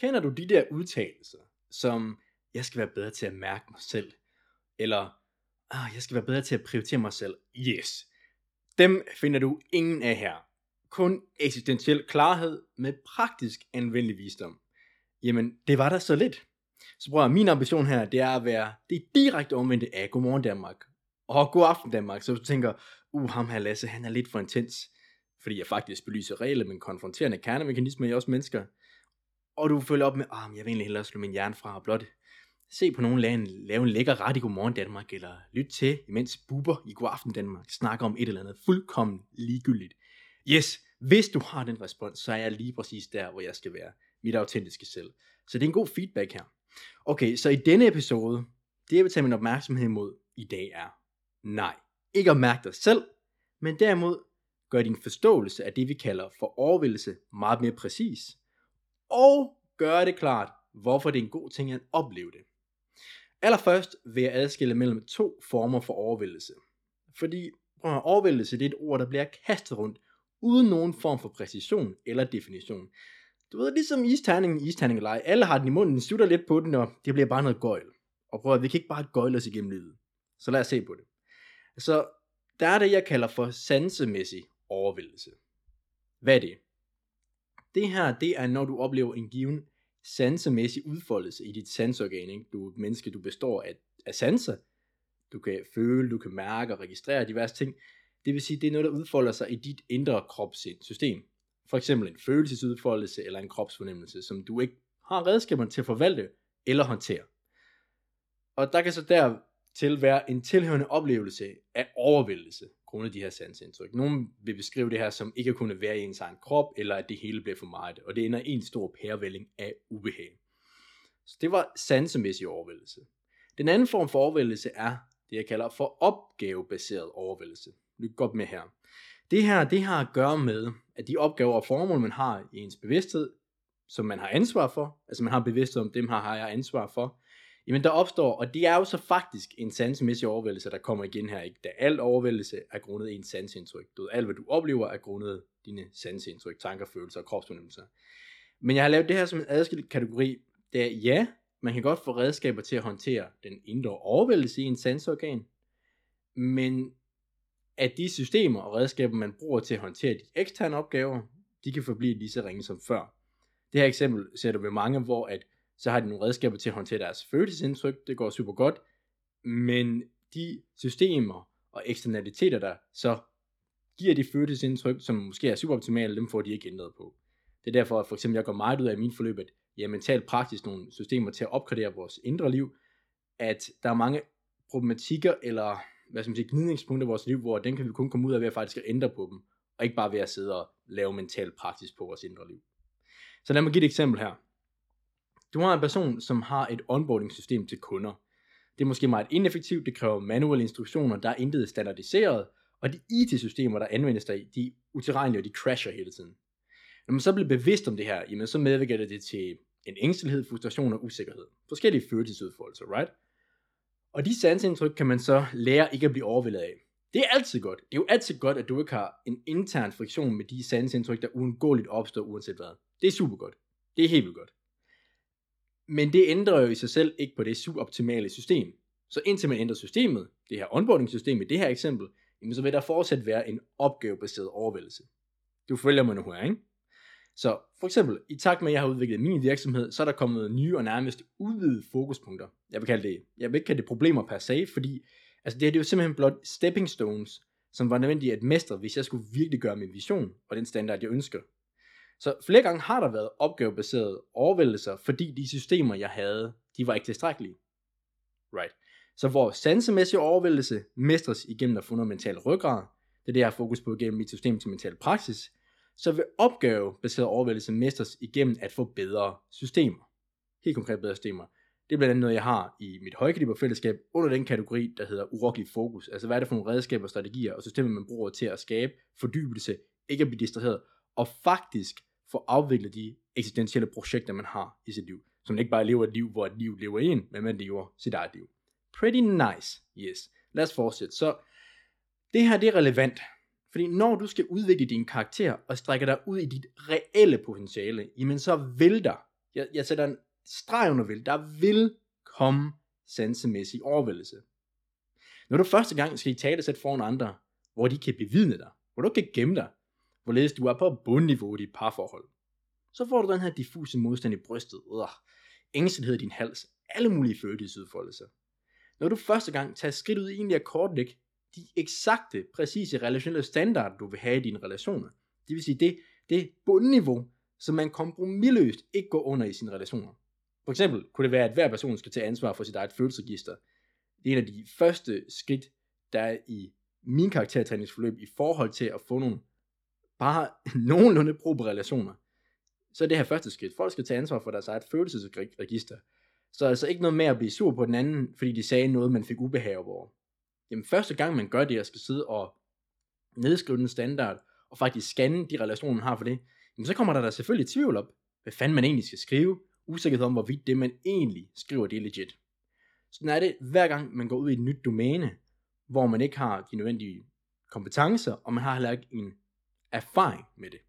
Kender du de der udtalelser, som, jeg skal være bedre til at mærke mig selv, eller, ah, jeg skal være bedre til at prioritere mig selv. Yes. Dem finder du ingen af her. Kun eksistentiel klarhed med praktisk anvendelig visdom. Jamen, det var der så lidt. Så prøv at, min ambition her, det er at være det direkte omvendte af Godmorgen Danmark. Og God Aften Danmark. Så du tænker, uh, ham her Lasse, han er lidt for intens. Fordi jeg faktisk belyser regler, men konfronterende kernemekanismer i os mennesker. Og du følger op med, ah, jeg vil egentlig hellere slå min hjerne fra og blot se på nogen lave en, lave en lækker ret i Godmorgen Danmark, eller lyt til, imens Buber i God Aften Danmark snakker om et eller andet fuldkommen ligegyldigt. Yes, hvis du har den respons, så er jeg lige præcis der, hvor jeg skal være. Mit autentiske selv. Så det er en god feedback her. Okay, så i denne episode, det jeg vil tage min opmærksomhed imod i dag er, nej, ikke at mærke dig selv, men derimod gør din forståelse af det, vi kalder for overvældelse meget mere præcis, og gør det klart, hvorfor det er en god ting at opleve det. Allerførst vil jeg adskille mellem to former for overvældelse. Fordi overvældelse det er et ord, der bliver kastet rundt, uden nogen form for præcision eller definition. Du ved, ligesom isterningen, isterning eller alle har den i munden, slutter lidt på den, og det bliver bare noget gøjl. Og prøv at, vi kan ikke bare gøjle os igennem livet. Så lad os se på det. Så der er det, jeg kalder for sansemæssig overvældelse. Hvad er det? Det her, det er, når du oplever en given sansemæssig udfoldelse i dit sansorgan. Ikke? Du er et menneske, du består af, af sanser. Du kan føle, du kan mærke og registrere diverse ting. Det vil sige, det er noget, der udfolder sig i dit indre kropssystem. For eksempel en følelsesudfoldelse eller en kropsfornemmelse, som du ikke har redskaberne til at forvalte eller håndtere. Og der kan så dertil være en tilhørende oplevelse af overvældelse, grundet de her sansindtryk. Nogle vil beskrive det her som ikke at kunne være i ens egen krop, eller at det hele bliver for meget, og det ender en stor pærevælling af ubehag. Så det var sansemæssig overvældelse. Den anden form for overvældelse er det, jeg kalder for opgavebaseret overvældelse. Lyt godt med her. Det her, det har at gøre med, at de opgaver og formål, man har i ens bevidsthed, som man har ansvar for, altså man har bevidsthed om, dem her har jeg ansvar for, jamen der opstår, og det er jo så faktisk en sansemæssig overvældelse, der kommer igen her, ikke? Da al overvældelse er grundet en sansindtryk. Du ved, alt hvad du oplever er grundet dine sansindtryk, tanker, følelser og kropsfornemmelser. Men jeg har lavet det her som en adskilt kategori, da ja, man kan godt få redskaber til at håndtere den indre overvældelse i en sansorgan, men at de systemer og redskaber, man bruger til at håndtere de eksterne opgaver, de kan forblive lige så ringe som før. Det her eksempel ser du ved mange, hvor at så har de nogle redskaber til at håndtere deres følelsesindtryk, det går super godt, men de systemer og eksternaliteter, der så giver de følelsesindtryk, som måske er suboptimale, dem får de ikke ændret på. Det er derfor, at for eksempel jeg går meget ud af i min forløb, at jeg er mentalt praktisk nogle systemer til at opgradere vores indre liv, at der er mange problematikker eller hvad skal man sige, gnidningspunkter i vores liv, hvor den kan vi kun komme ud af ved at faktisk at ændre på dem, og ikke bare ved at sidde og lave mental praksis på vores indre liv. Så lad mig give et eksempel her. Du har en person, som har et onboarding system til kunder. Det er måske meget ineffektivt, det kræver manuelle instruktioner, der er intet standardiseret, og de IT-systemer, der anvendes der i, de er utilregnelige, og de crasher hele tiden. Når man så bliver bevidst om det her, jamen så medvirker det til en ængstelighed, frustration og usikkerhed. Forskellige følelsesudfoldelser, right? Og de sansindtryk kan man så lære ikke at blive overvældet af. Det er altid godt. Det er jo altid godt, at du ikke har en intern friktion med de sansindtryk, der uundgåeligt opstår uanset hvad. Det er super godt. Det er helt vildt godt. Men det ændrer jo i sig selv ikke på det suboptimale system. Så indtil man ændrer systemet, det her onboarding system i det her eksempel, jamen så vil der fortsat være en opgavebaseret overvældelse. Du følger mig nu her, ikke? Så for eksempel, i takt med at jeg har udviklet min virksomhed, så er der kommet nye og nærmest udvidede fokuspunkter. Jeg vil kalde det, jeg vil ikke kalde det problemer per se, fordi altså det, her, det er jo simpelthen blot stepping stones, som var nødvendige at mestre, hvis jeg skulle virkelig gøre min vision og den standard, jeg ønsker. Så flere gange har der været opgavebaserede overvældelser, fordi de systemer, jeg havde, de var ikke tilstrækkelige. Right. Så hvor sansemæssig overvældelse mestres igennem at få mental ryggrad, det er det, jeg har fokus på igennem mit system til mental praksis, så vil opgavebaseret overvældelse mestres igennem at få bedre systemer. Helt konkret bedre systemer. Det er blandt andet noget, jeg har i mit højkaliberfællesskab under den kategori, der hedder urokkelig fokus. Altså hvad er det for nogle redskaber, strategier og systemer, man bruger til at skabe fordybelse, ikke at blive distraheret, og faktisk få afviklet de eksistentielle projekter, man har i sit liv. Så man ikke bare lever et liv, hvor et liv lever ind, men man lever sit eget liv. Pretty nice, yes. Lad os fortsætte. Så det her, det er relevant. Fordi når du skal udvikle din karakter og strække dig ud i dit reelle potentiale, jamen så vil der Jeg, jeg sætter en streg under vil. Der vil komme sansemæssig overvældelse. Når du første gang skal i tale sæt foran andre, hvor de kan bevidne dig, hvor du kan gemme dig, hvorledes du er på bundniveau i dit parforhold, så får du den her diffuse modstand i brystet, øh, ængstelighed i din hals, alle mulige følelsesudfoldelser. Når du første gang tager skridt ud i egentlig at kortlægge de eksakte, præcise relationelle standarder, du vil have i dine relationer, det vil sige det, det bundniveau, som man kompromilløst ikke går under i sine relationer. For eksempel kunne det være, at hver person skal tage ansvar for sit eget følelsesregister. Det er en af de første skridt, der er i min karaktertræningsforløb i forhold til at få nogle bare nogenlunde probe relationer. Så er det her første skridt. Folk skal tage ansvar for deres eget følelsesregister. Så altså ikke noget med at blive sur på den anden, fordi de sagde noget, man fik ubehag over. Jamen første gang man gør det, og skal sidde og nedskrive den standard, og faktisk scanne de relationer, man har for det, jamen så kommer der da selvfølgelig tvivl op, hvad fanden man egentlig skal skrive, usikkerhed om, hvorvidt det, man egentlig skriver, det er legit. Sådan er det, hver gang man går ud i et nyt domæne, hvor man ikke har de nødvendige kompetencer, og man har heller ikke en erfaring med det.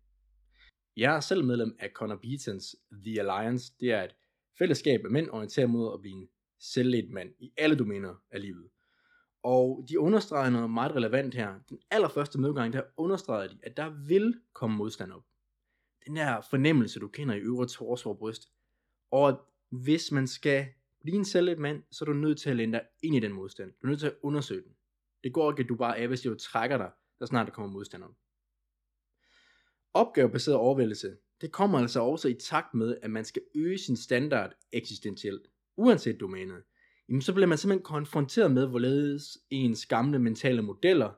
Jeg er selv medlem af Connor Beatons The Alliance. Det er et fællesskab af mænd orienteret mod at blive en selvledt mand i alle domæner af livet. Og de understreger noget meget relevant her. Den allerførste medgang, der understreger de, at der vil komme modstand op. Den der fornemmelse, du kender i øvre torso og bryst. Og hvis man skal blive en selvledt mand, så er du nødt til at lænde dig ind i den modstand. Du er nødt til at undersøge den. Det går ikke, at du bare er, hvis du trækker dig, der snart der kommer modstand op. Opgavebaseret overvældelse, det kommer altså også i takt med, at man skal øge sin standard eksistentielt, uanset domænet jamen så bliver man simpelthen konfronteret med, hvorledes ens gamle mentale modeller,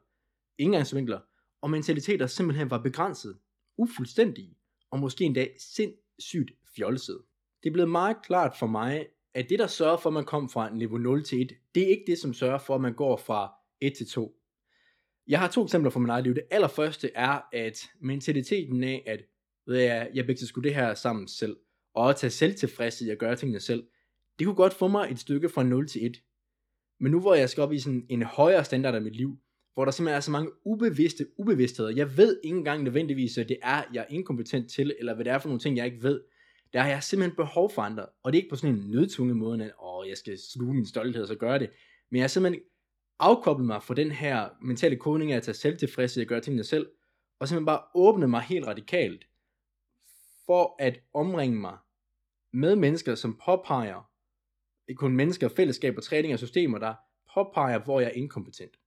indgangsvinkler og mentaliteter simpelthen var begrænset, ufuldstændige og måske endda sindssygt fjolset. Det er blevet meget klart for mig, at det der sørger for, at man kommer fra niveau 0 til 1, det er ikke det, som sørger for, at man går fra 1 til 2. Jeg har to eksempler fra min eget liv. Det allerførste er, at mentaliteten af, at ved jeg, jeg begge skulle det her sammen selv, og at tage selvtilfredshed i at gøre tingene selv, det kunne godt få mig et stykke fra 0 til 1. Men nu hvor jeg skal op i sådan en højere standard af mit liv, hvor der simpelthen er så mange ubevidste ubevidstheder, jeg ved ikke engang nødvendigvis, at det er, jeg er inkompetent til, eller hvad det er for nogle ting, jeg ikke ved, der har jeg simpelthen behov for andre, og det er ikke på sådan en nødtvunget måde, at åh, jeg skal sluge min stolthed og så gøre det, men jeg har simpelthen afkoblet mig fra den her mentale kodning af at tage selvtilfredshed og gøre tingene selv, og simpelthen bare åbne mig helt radikalt, for at omringe mig med mennesker, som påpeger, ikke kun mennesker, fællesskab og træning og systemer, der påpeger, hvor jeg er inkompetent.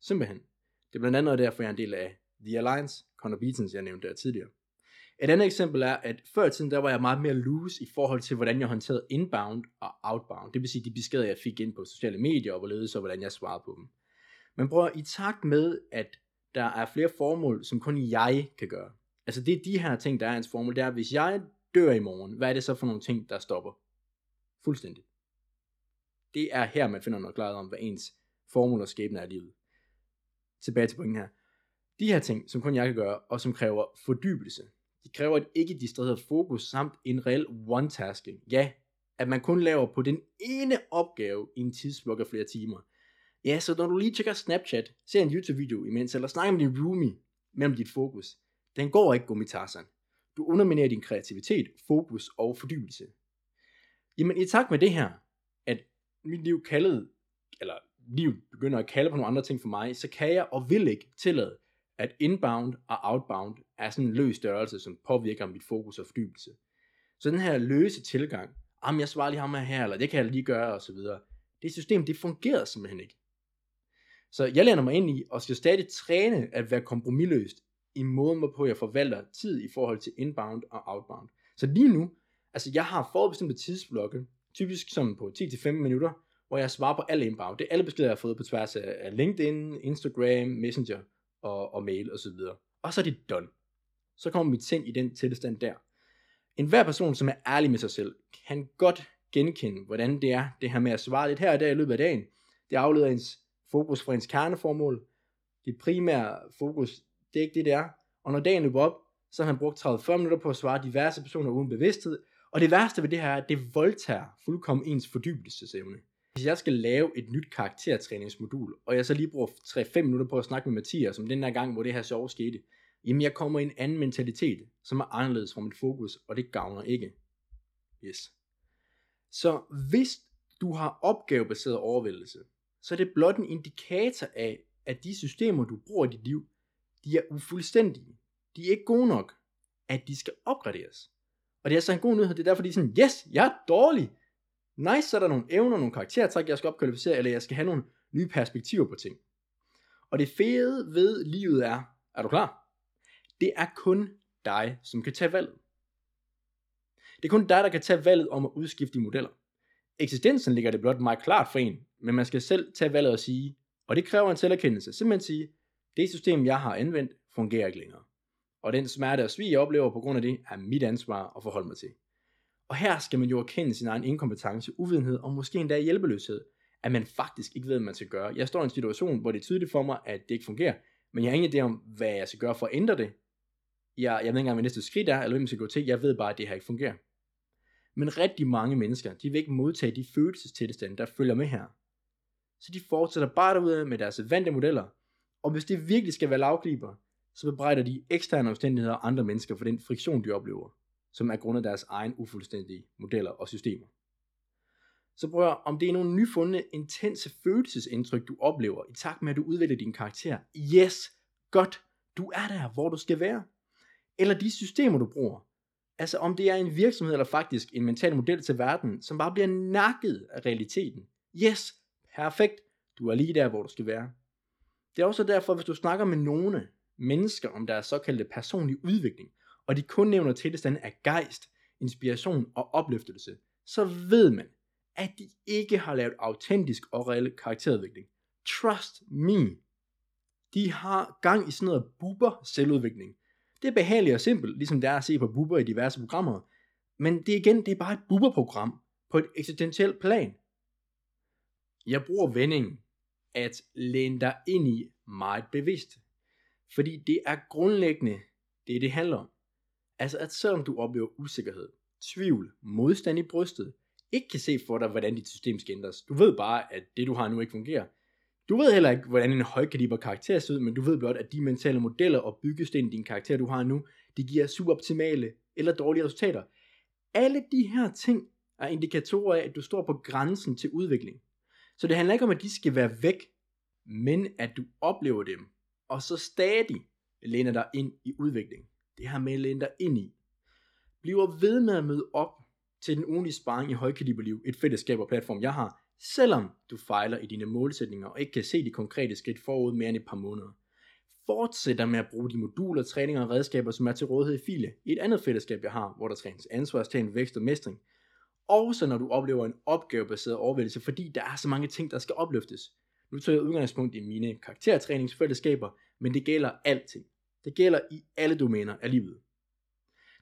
Simpelthen. Det er blandt andet derfor, jeg er en del af The Alliance, Connor Beatons, jeg nævnte der tidligere. Et andet eksempel er, at før i tiden, der var jeg meget mere loose i forhold til, hvordan jeg håndterede inbound og outbound. Det vil sige, de beskeder, jeg fik ind på sociale medier, og hvorledes og hvordan jeg svarede på dem. Men prøv i takt med, at der er flere formål, som kun jeg kan gøre. Altså det er de her ting, der er ens formål. Det er, hvis jeg dør i morgen, hvad er det så for nogle ting, der stopper? Fuldstændig. Det er her, man finder noget klarhed om, hvad ens formål og skæbne er i livet. Tilbage til pointen her. De her ting, som kun jeg kan gøre, og som kræver fordybelse, det kræver et ikke distraheret fokus samt en reel one-tasking. Ja, at man kun laver på den ene opgave i en tidsblok af flere timer. Ja, så når du lige tjekker Snapchat, ser en YouTube-video imens, eller snakker med din roomie mellem dit fokus, den går ikke gummitarsen. Du underminerer din kreativitet, fokus og fordybelse. Jamen i takt med det her, at mit liv kaldet, eller liv begynder at kalde på nogle andre ting for mig, så kan jeg og vil ikke tillade, at inbound og outbound er sådan en løs størrelse, som påvirker mit fokus og fordybelse. Så den her løse tilgang, om jeg svarer lige ham her, eller det kan jeg lige gøre, og så videre. Det system, det fungerer simpelthen ikke. Så jeg lærer mig ind i, og skal stadig træne at være kompromilløst i måden, hvorpå jeg forvalter tid i forhold til inbound og outbound. Så lige nu, altså jeg har forbestemte tidsblokke, typisk som på 10-15 minutter, hvor jeg svarer på alle inbound. Det er alle beskeder, jeg har fået på tværs af LinkedIn, Instagram, Messenger og, og mail osv. Og, og så er det done. Så kommer mit sind i den tilstand der. En hver person, som er ærlig med sig selv, kan godt genkende, hvordan det er, det her med at svare lidt her og der i løbet af dagen. Det afleder ens fokus fra ens kerneformål. Det primære fokus, det er ikke det, det er. Og når dagen løber op, så har han brugt 30-40 minutter på at svare diverse personer uden bevidsthed, og det værste ved det her er, at det voldtager fuldkommen ens fordybelsesevne. Hvis jeg skal lave et nyt karaktertræningsmodul, og jeg så lige bruger 3-5 minutter på at snakke med Mathias om den der gang, hvor det her sjov skete, jamen jeg kommer i en anden mentalitet, som er anderledes fra mit fokus, og det gavner ikke. Yes. Så hvis du har opgavebaseret overvældelse, så er det blot en indikator af, at de systemer, du bruger i dit liv, de er ufuldstændige. De er ikke gode nok, at de skal opgraderes. Og det er så en god nyhed, det er derfor, de er sådan, yes, jeg er dårlig. Nice, så er der nogle evner, nogle karaktertræk, jeg skal opkvalificere, eller jeg skal have nogle nye perspektiver på ting. Og det fede ved livet er, er du klar? Det er kun dig, som kan tage valget. Det er kun dig, der kan tage valget om at udskifte de modeller. Eksistensen ligger det blot meget klart for en, men man skal selv tage valget og sige, og det kræver en selverkendelse, simpelthen sige, det system, jeg har anvendt, fungerer ikke længere. Og den smerte og svig, jeg oplever på grund af det, er mit ansvar at forholde mig til. Og her skal man jo erkende sin egen inkompetence, uvidenhed og måske endda hjælpeløshed, at man faktisk ikke ved, hvad man skal gøre. Jeg står i en situation, hvor det er tydeligt for mig, at det ikke fungerer, men jeg har ingen idé om, hvad jeg skal gøre for at ændre det. Jeg, jeg ved ikke engang, hvad næste skridt er, eller hvem jeg skal gå til. Jeg ved bare, at det her ikke fungerer. Men rigtig mange mennesker, de vil ikke modtage de følelsestilstande, der følger med her. Så de fortsætter bare derude med deres vante modeller, og hvis det virkelig skal være lavkliber, så bebrejder de eksterne omstændigheder og andre mennesker for den friktion, de oplever, som er grundet deres egen ufuldstændige modeller og systemer. Så prøv at, om det er nogle nyfundne, intense følelsesindtryk, du oplever, i takt med, at du udvikler din karakter. Yes, godt, du er der, hvor du skal være. Eller de systemer, du bruger. Altså om det er en virksomhed, eller faktisk en mental model til verden, som bare bliver nakket af realiteten. Yes, perfekt, du er lige der, hvor du skal være. Det er også derfor, hvis du snakker med nogle mennesker om deres såkaldte personlige udvikling, og de kun nævner tilstanden af gejst, inspiration og opløftelse, så ved man, at de ikke har lavet autentisk og reel karakterudvikling. Trust me. De har gang i sådan noget buber selvudvikling. Det er behageligt og simpelt, ligesom det er at se på buber i diverse programmer. Men det igen, det er bare et buberprogram på et eksistentielt plan. Jeg bruger vendingen at læne dig ind i meget bevidst. Fordi det er grundlæggende det, det handler om. Altså at selvom du oplever usikkerhed, tvivl, modstand i brystet, ikke kan se for dig, hvordan dit system skal ændres. Du ved bare, at det du har nu ikke fungerer. Du ved heller ikke, hvordan en højkaliber karakter ser ud, men du ved blot, at de mentale modeller og byggesten i din karakter, du har nu, de giver suboptimale eller dårlige resultater. Alle de her ting er indikatorer af, at du står på grænsen til udvikling. Så det handler ikke om, at de skal være væk, men at du oplever dem, og så stadig læner dig ind i udvikling. Det her med at læne dig ind i. Bliver ved med at møde op til den ugenlige sparring i højkaliberliv, et fællesskab og platform, jeg har, selvom du fejler i dine målsætninger og ikke kan se de konkrete skridt forud mere end et par måneder. Fortsætter med at bruge de moduler, træninger og redskaber, som er til rådighed i File, i et andet fællesskab, jeg har, hvor der trænes ansvarstagen, vækst og mestring. Også når du oplever en opgavebaseret overvældelse, fordi der er så mange ting, der skal opløftes. Nu tager jeg udgangspunkt i mine karaktertræningsfællesskaber, men det gælder alting. Det gælder i alle domæner af livet.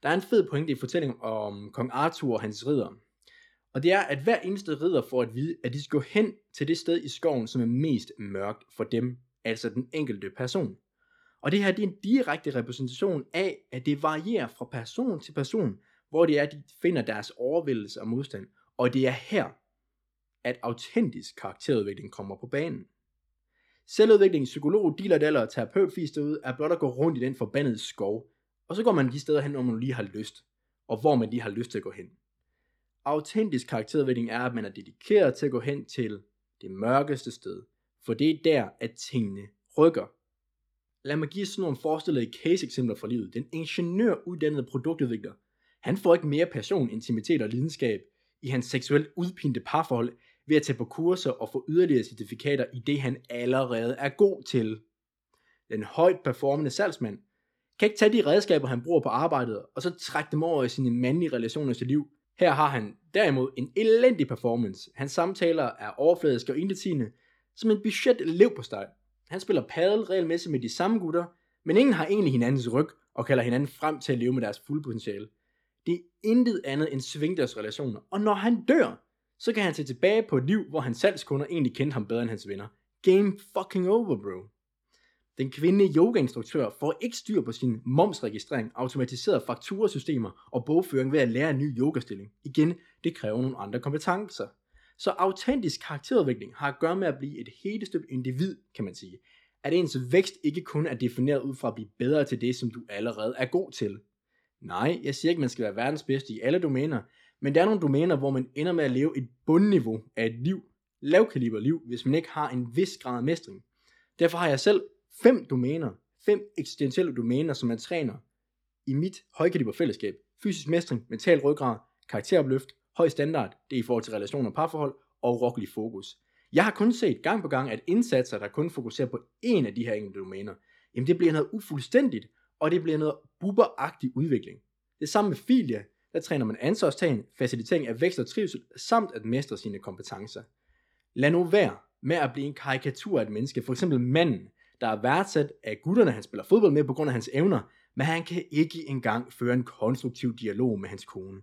Der er en fed pointe i fortællingen om kong Arthur og hans ridder. Og det er, at hver eneste ridder får at vide, at de skal gå hen til det sted i skoven, som er mest mørkt for dem, altså den enkelte person. Og det her det er en direkte repræsentation af, at det varierer fra person til person, hvor det er, at de finder deres overvældelse og modstand. Og det er her, at autentisk karakterudvikling kommer på banen. Selvudvikling, psykolog, dealer, eller og terapeutfis derude er blot at gå rundt i den forbandede skov, og så går man de steder hen, hvor man lige har lyst, og hvor man lige har lyst til at gå hen. Autentisk karakterudvikling er, at man er dedikeret til at gå hen til det mørkeste sted, for det er der, at tingene rykker. Lad mig give sådan nogle forestillede case-eksempler fra livet. Den ingeniøruddannede produktudvikler, han får ikke mere passion, intimitet og lidenskab i hans seksuelt udpinte parforhold ved at tage på kurser og få yderligere certifikater i det, han allerede er god til. Den højt performende salgsmand kan ikke tage de redskaber, han bruger på arbejdet, og så trække dem over i sine mandlige relationer til liv. Her har han derimod en elendig performance. Hans samtaler er overfladiske og intetsigende, som en budget lev på steg. Han spiller padel regelmæssigt med de samme gutter, men ingen har egentlig hinandens ryg og kalder hinanden frem til at leve med deres fulde potentiale. Det er intet andet end svingdørsrelationer, og når han dør, så kan han se tilbage på et liv, hvor hans salgskunder egentlig kendte ham bedre end hans venner. Game fucking over, bro. Den kvindelige yogainstruktør får ikke styr på sin momsregistrering, automatiserede fakturasystemer og bogføring ved at lære en ny yogastilling. Igen, det kræver nogle andre kompetencer. Så autentisk karakterudvikling har at gøre med at blive et helestøbt individ, kan man sige. At ens vækst ikke kun er defineret ud fra at blive bedre til det, som du allerede er god til. Nej, jeg siger ikke, at man skal være verdens bedste i alle domæner, men der er nogle domæner, hvor man ender med at leve et bundniveau af et liv, lavkaliber liv, hvis man ikke har en vis grad af mestring. Derfor har jeg selv fem domæner, fem eksistentielle domæner, som man træner i mit højkaliber fællesskab. Fysisk mestring, mental ryggrad, karakteropløft, høj standard, det er i forhold til relationer og parforhold, og rockelig fokus. Jeg har kun set gang på gang, at indsatser, der kun fokuserer på en af de her enkelte domæner, jamen det bliver noget ufuldstændigt, og det bliver noget buberagtig udvikling. Det samme med filia, der træner man ansvarstagen, facilitering af vækst og trivsel, samt at mestre sine kompetencer. Lad nu være med at blive en karikatur af et menneske, for eksempel manden, der er værdsat af gutterne, han spiller fodbold med på grund af hans evner, men han kan ikke engang føre en konstruktiv dialog med hans kone.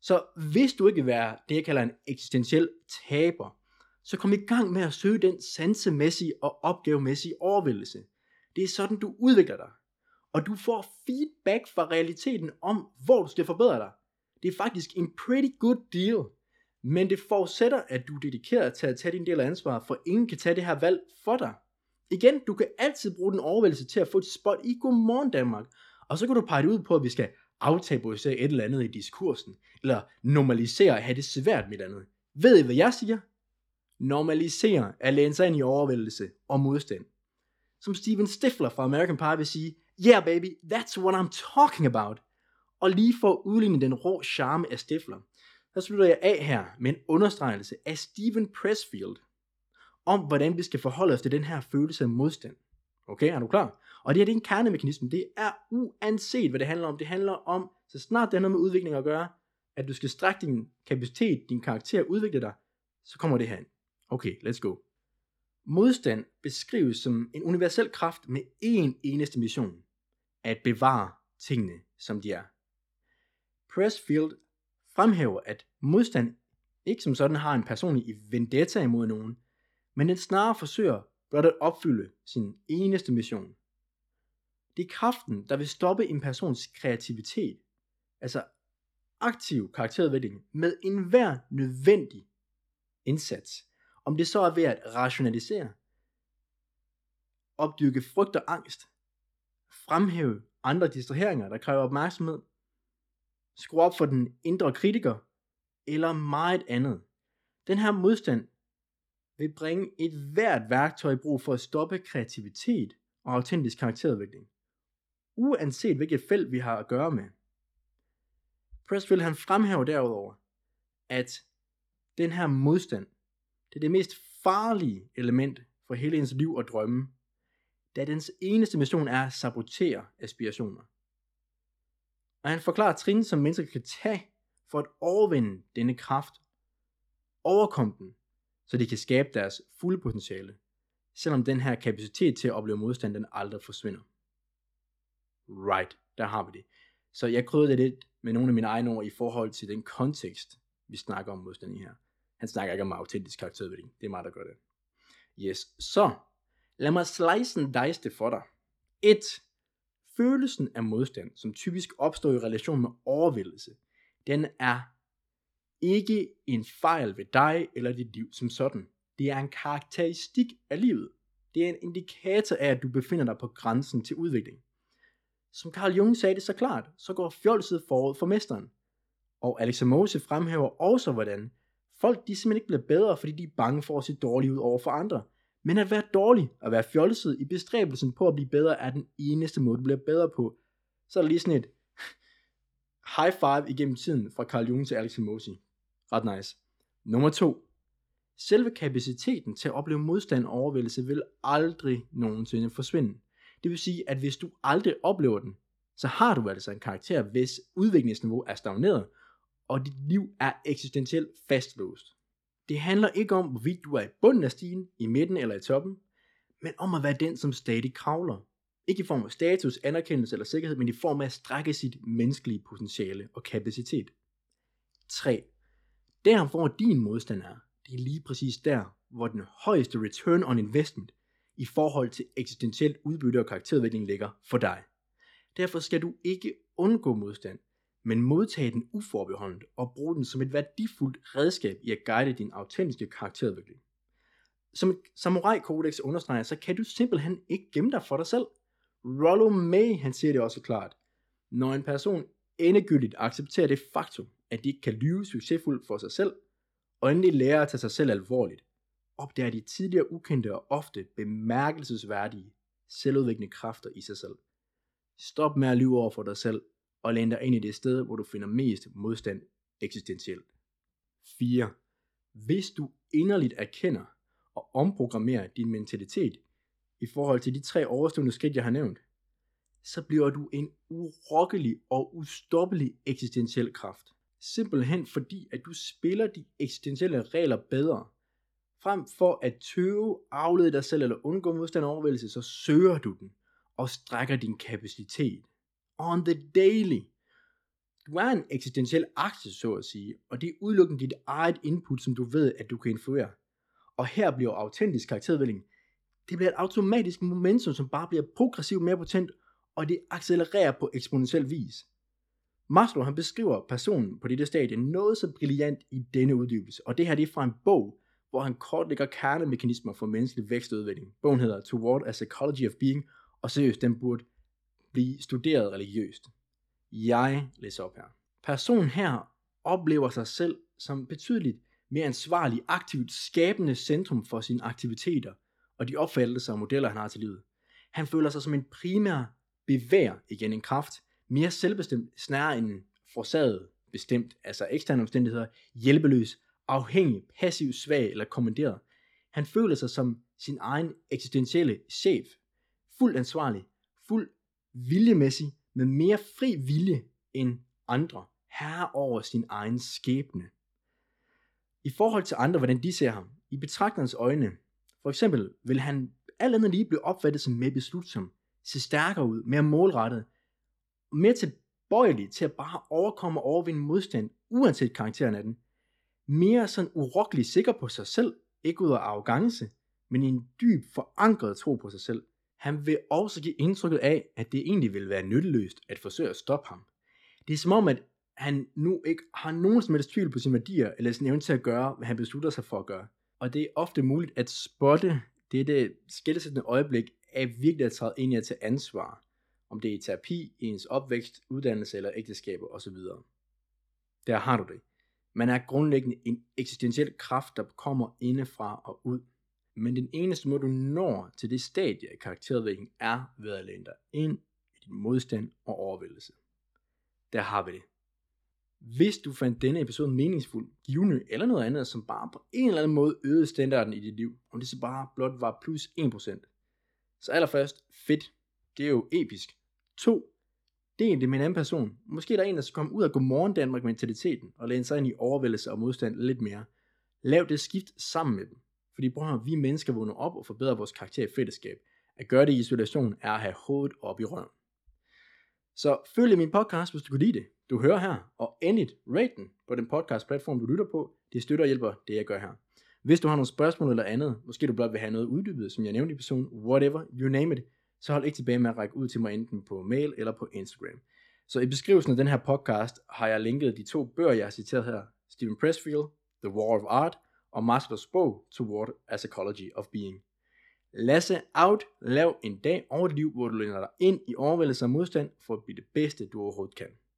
Så hvis du ikke vil være det, jeg kalder en eksistentiel taber, så kom i gang med at søge den sansemæssige og opgavemæssige overvældelse. Det er sådan, du udvikler dig. Og du får feedback fra realiteten om, hvor du skal forbedre dig. Det er faktisk en pretty good deal. Men det forudsætter, at du er dedikeret til at tage din del af ansvaret, for ingen kan tage det her valg for dig. Igen, du kan altid bruge den overvældelse til at få et spot i Godmorgen Danmark. Og så kan du pege det ud på, at vi skal aftabuisere et eller andet i diskursen, eller normalisere at have det svært med et andet. Ved I, hvad jeg siger? Normalisere at læne sig ind i overvældelse og modstand. Som Steven Stifler fra American Pie vil sige, Yeah baby, that's what I'm talking about. Og lige for at udligne den rå charme af Stifler, så slutter jeg af her med en understregelse af Steven Pressfield, om hvordan vi skal forholde os til den her følelse af modstand. Okay, er du klar? Og det her det er en kernemekanisme. Det er uanset, hvad det handler om. Det handler om, så snart det har noget med udvikling at gøre, at du skal strække din kapacitet, din karakter, udvikle dig, så kommer det her ind. Okay, let's go. Modstand beskrives som en universel kraft med én eneste mission. At bevare tingene, som de er. Pressfield fremhæver, at modstand ikke som sådan har en personlig vendetta imod nogen, men den snarere forsøger blot at opfylde sin eneste mission. Det er kraften, der vil stoppe en persons kreativitet, altså aktiv karakterudvikling, med enhver nødvendig indsats. Om det så er ved at rationalisere, opdyrke frygt og angst, fremhæve andre distraheringer, der kræver opmærksomhed, skrue op for den indre kritiker, eller meget andet. Den her modstand vil bringe et hvert værktøj i brug for at stoppe kreativitet og autentisk karakterudvikling. Uanset hvilket felt vi har at gøre med. Pressfield han fremhæver derudover, at den her modstand, det er det mest farlige element for hele ens liv og drømme, da dens eneste mission er at sabotere aspirationer. Og han forklarer trin, som mennesker kan tage for at overvinde denne kraft, overkomme den, så de kan skabe deres fulde potentiale, selvom den her kapacitet til at opleve modstand, den aldrig forsvinder. Right, der har vi det. Så jeg krydder det lidt med nogle af mine egne ord i forhold til den kontekst, vi snakker om modstand i her. Han snakker ikke om autentisk karakterudvikling. Det er mig, der gør det. Yes, så lad mig slice and dice det for dig. 1. Følelsen af modstand, som typisk opstår i relation med overvældelse, den er ikke en fejl ved dig eller dit liv som sådan. Det er en karakteristik af livet. Det er en indikator af, at du befinder dig på grænsen til udvikling. Som Carl Jung sagde det så klart, så går fjolset forud for mesteren. Og Alex Mose fremhæver også, hvordan folk de simpelthen ikke bliver bedre, fordi de er bange for at se dårligt ud over for andre. Men at være dårlig og være fjolset i bestræbelsen på at blive bedre er den eneste måde, du bliver bedre på. Så er der lige sådan et high five igennem tiden fra Carl Jung til Alex Mosi. Ret nice. Nummer to. Selve kapaciteten til at opleve modstand og overvældelse vil aldrig nogensinde forsvinde. Det vil sige, at hvis du aldrig oplever den, så har du altså en karakter, hvis udviklingsniveau er stagneret, og dit liv er eksistentielt fastlåst. Det handler ikke om, hvorvidt du er i bunden af stigen, i midten eller i toppen, men om at være den, som stadig kravler. Ikke i form af status, anerkendelse eller sikkerhed, men i form af at strække sit menneskelige potentiale og kapacitet. 3. Der hvor din modstand er, det er lige præcis der, hvor den højeste return on investment i forhold til eksistentielt udbytte og karakterudvikling ligger for dig. Derfor skal du ikke undgå modstand, men modtage den uforbeholdent og bruge den som et værdifuldt redskab i at guide din autentiske karakterudvikling. Som et samurai kodex understreger, så kan du simpelthen ikke gemme dig for dig selv. Rollo May, han siger det også klart. Når en person endegyldigt accepterer det faktum, at de ikke kan lyve succesfuldt for sig selv, og endelig lærer at tage sig selv alvorligt, opdager de tidligere ukendte og ofte bemærkelsesværdige selvudviklende kræfter i sig selv. Stop med at lyve over for dig selv, og læn dig ind i det sted, hvor du finder mest modstand eksistentielt. 4. Hvis du inderligt erkender og omprogrammerer din mentalitet i forhold til de tre overstående skridt, jeg har nævnt, så bliver du en urokkelig og ustoppelig eksistentiel kraft. Simpelthen fordi, at du spiller de eksistentielle regler bedre. Frem for at tøve, aflede dig selv eller undgå modstand og overvældelse, så søger du den og strækker din kapacitet. On the daily. Du er en eksistentiel aktie, så at sige, og det er udelukkende dit eget input, som du ved, at du kan influere. Og her bliver autentisk karakterudvikling, det bliver et automatisk momentum, som bare bliver progressivt mere potent, og det accelererer på eksponentiel vis. Maslow han beskriver personen på dette stadie noget så brilliant i denne uddybelse, og det her det er fra en bog, hvor han kortlægger kernemekanismer for menneskelig vækst og udvikling. Bogen hedder Toward a Psychology of Being, og seriøst, den burde blive studeret religiøst. Jeg læser op her. Personen her oplever sig selv som betydeligt mere ansvarlig, aktivt skabende centrum for sine aktiviteter og de opfattelser og modeller, han har til livet. Han føler sig som en primær bevæger igen en kraft, mere selvbestemt, snarere end forsaget bestemt, altså eksterne omstændigheder, hjælpeløs, afhængig, passiv, svag eller kommanderet. Han føler sig som sin egen eksistentielle chef, fuldt ansvarlig, fuld viljemæssig, med mere fri vilje end andre, herre over sin egen skæbne. I forhold til andre, hvordan de ser ham, i betragterens øjne, for eksempel vil han alt andet lige blive opfattet som mere beslutsom, se stærkere ud, mere målrettet, mere tilbøjelig til at bare overkomme og overvinde modstand, uanset karakteren af den. Mere sådan urokkelig sikker på sig selv, ikke ud af arrogance, men i en dyb forankret tro på sig selv. Han vil også give indtrykket af, at det egentlig vil være nytteløst at forsøge at stoppe ham. Det er som om, at han nu ikke har nogen som helst tvivl på sine værdier, eller sin evne til at gøre, hvad han beslutter sig for at gøre. Og det er ofte muligt at spotte dette skældsættende øjeblik af virkelig at træde ind i at tage ansvar, om det er i terapi, i ens opvækst, uddannelse eller ægteskaber osv. Der har du det. Man er grundlæggende en eksistentiel kraft, der kommer indefra og ud. Men den eneste måde, du når til det stadie af karakterudvikling, er ved at læne dig ind i din modstand og overvældelse. Der har vi det. Hvis du fandt denne episode meningsfuld, givende eller noget andet, som bare på en eller anden måde øgede standarden i dit liv, om det så bare blot var plus 1%, så allerførst, fedt. Det er jo episk. 2. Del det med en anden person. Måske er der en, der skal komme ud af Godmorgen Danmark mentaliteten og læne sig ind i overvældelse og modstand lidt mere. Lav det skift sammen med dem. Fordi bror, vi mennesker vågner op og forbedrer vores karakter i fællesskab. At gøre det i isolation er at have hovedet op i røven. Så følg min podcast, hvis du kunne lide det. Du hører her, og endelig rate den på den podcast platform, du lytter på. Det støtter og hjælper det, jeg gør her. Hvis du har nogle spørgsmål eller andet, måske du blot vil have noget uddybet, som jeg nævnte i personen, whatever, you name it, så hold ikke tilbage med at række ud til mig enten på mail eller på Instagram. Så i beskrivelsen af den her podcast har jeg linket de to bøger, jeg har citeret her. Stephen Pressfield, The War of Art, og Maslows bog, Toward a Psychology of Being. Lasse out, lav en dag over et liv, hvor du lænder dig ind i overvældelse og modstand for at blive det bedste, du overhovedet kan.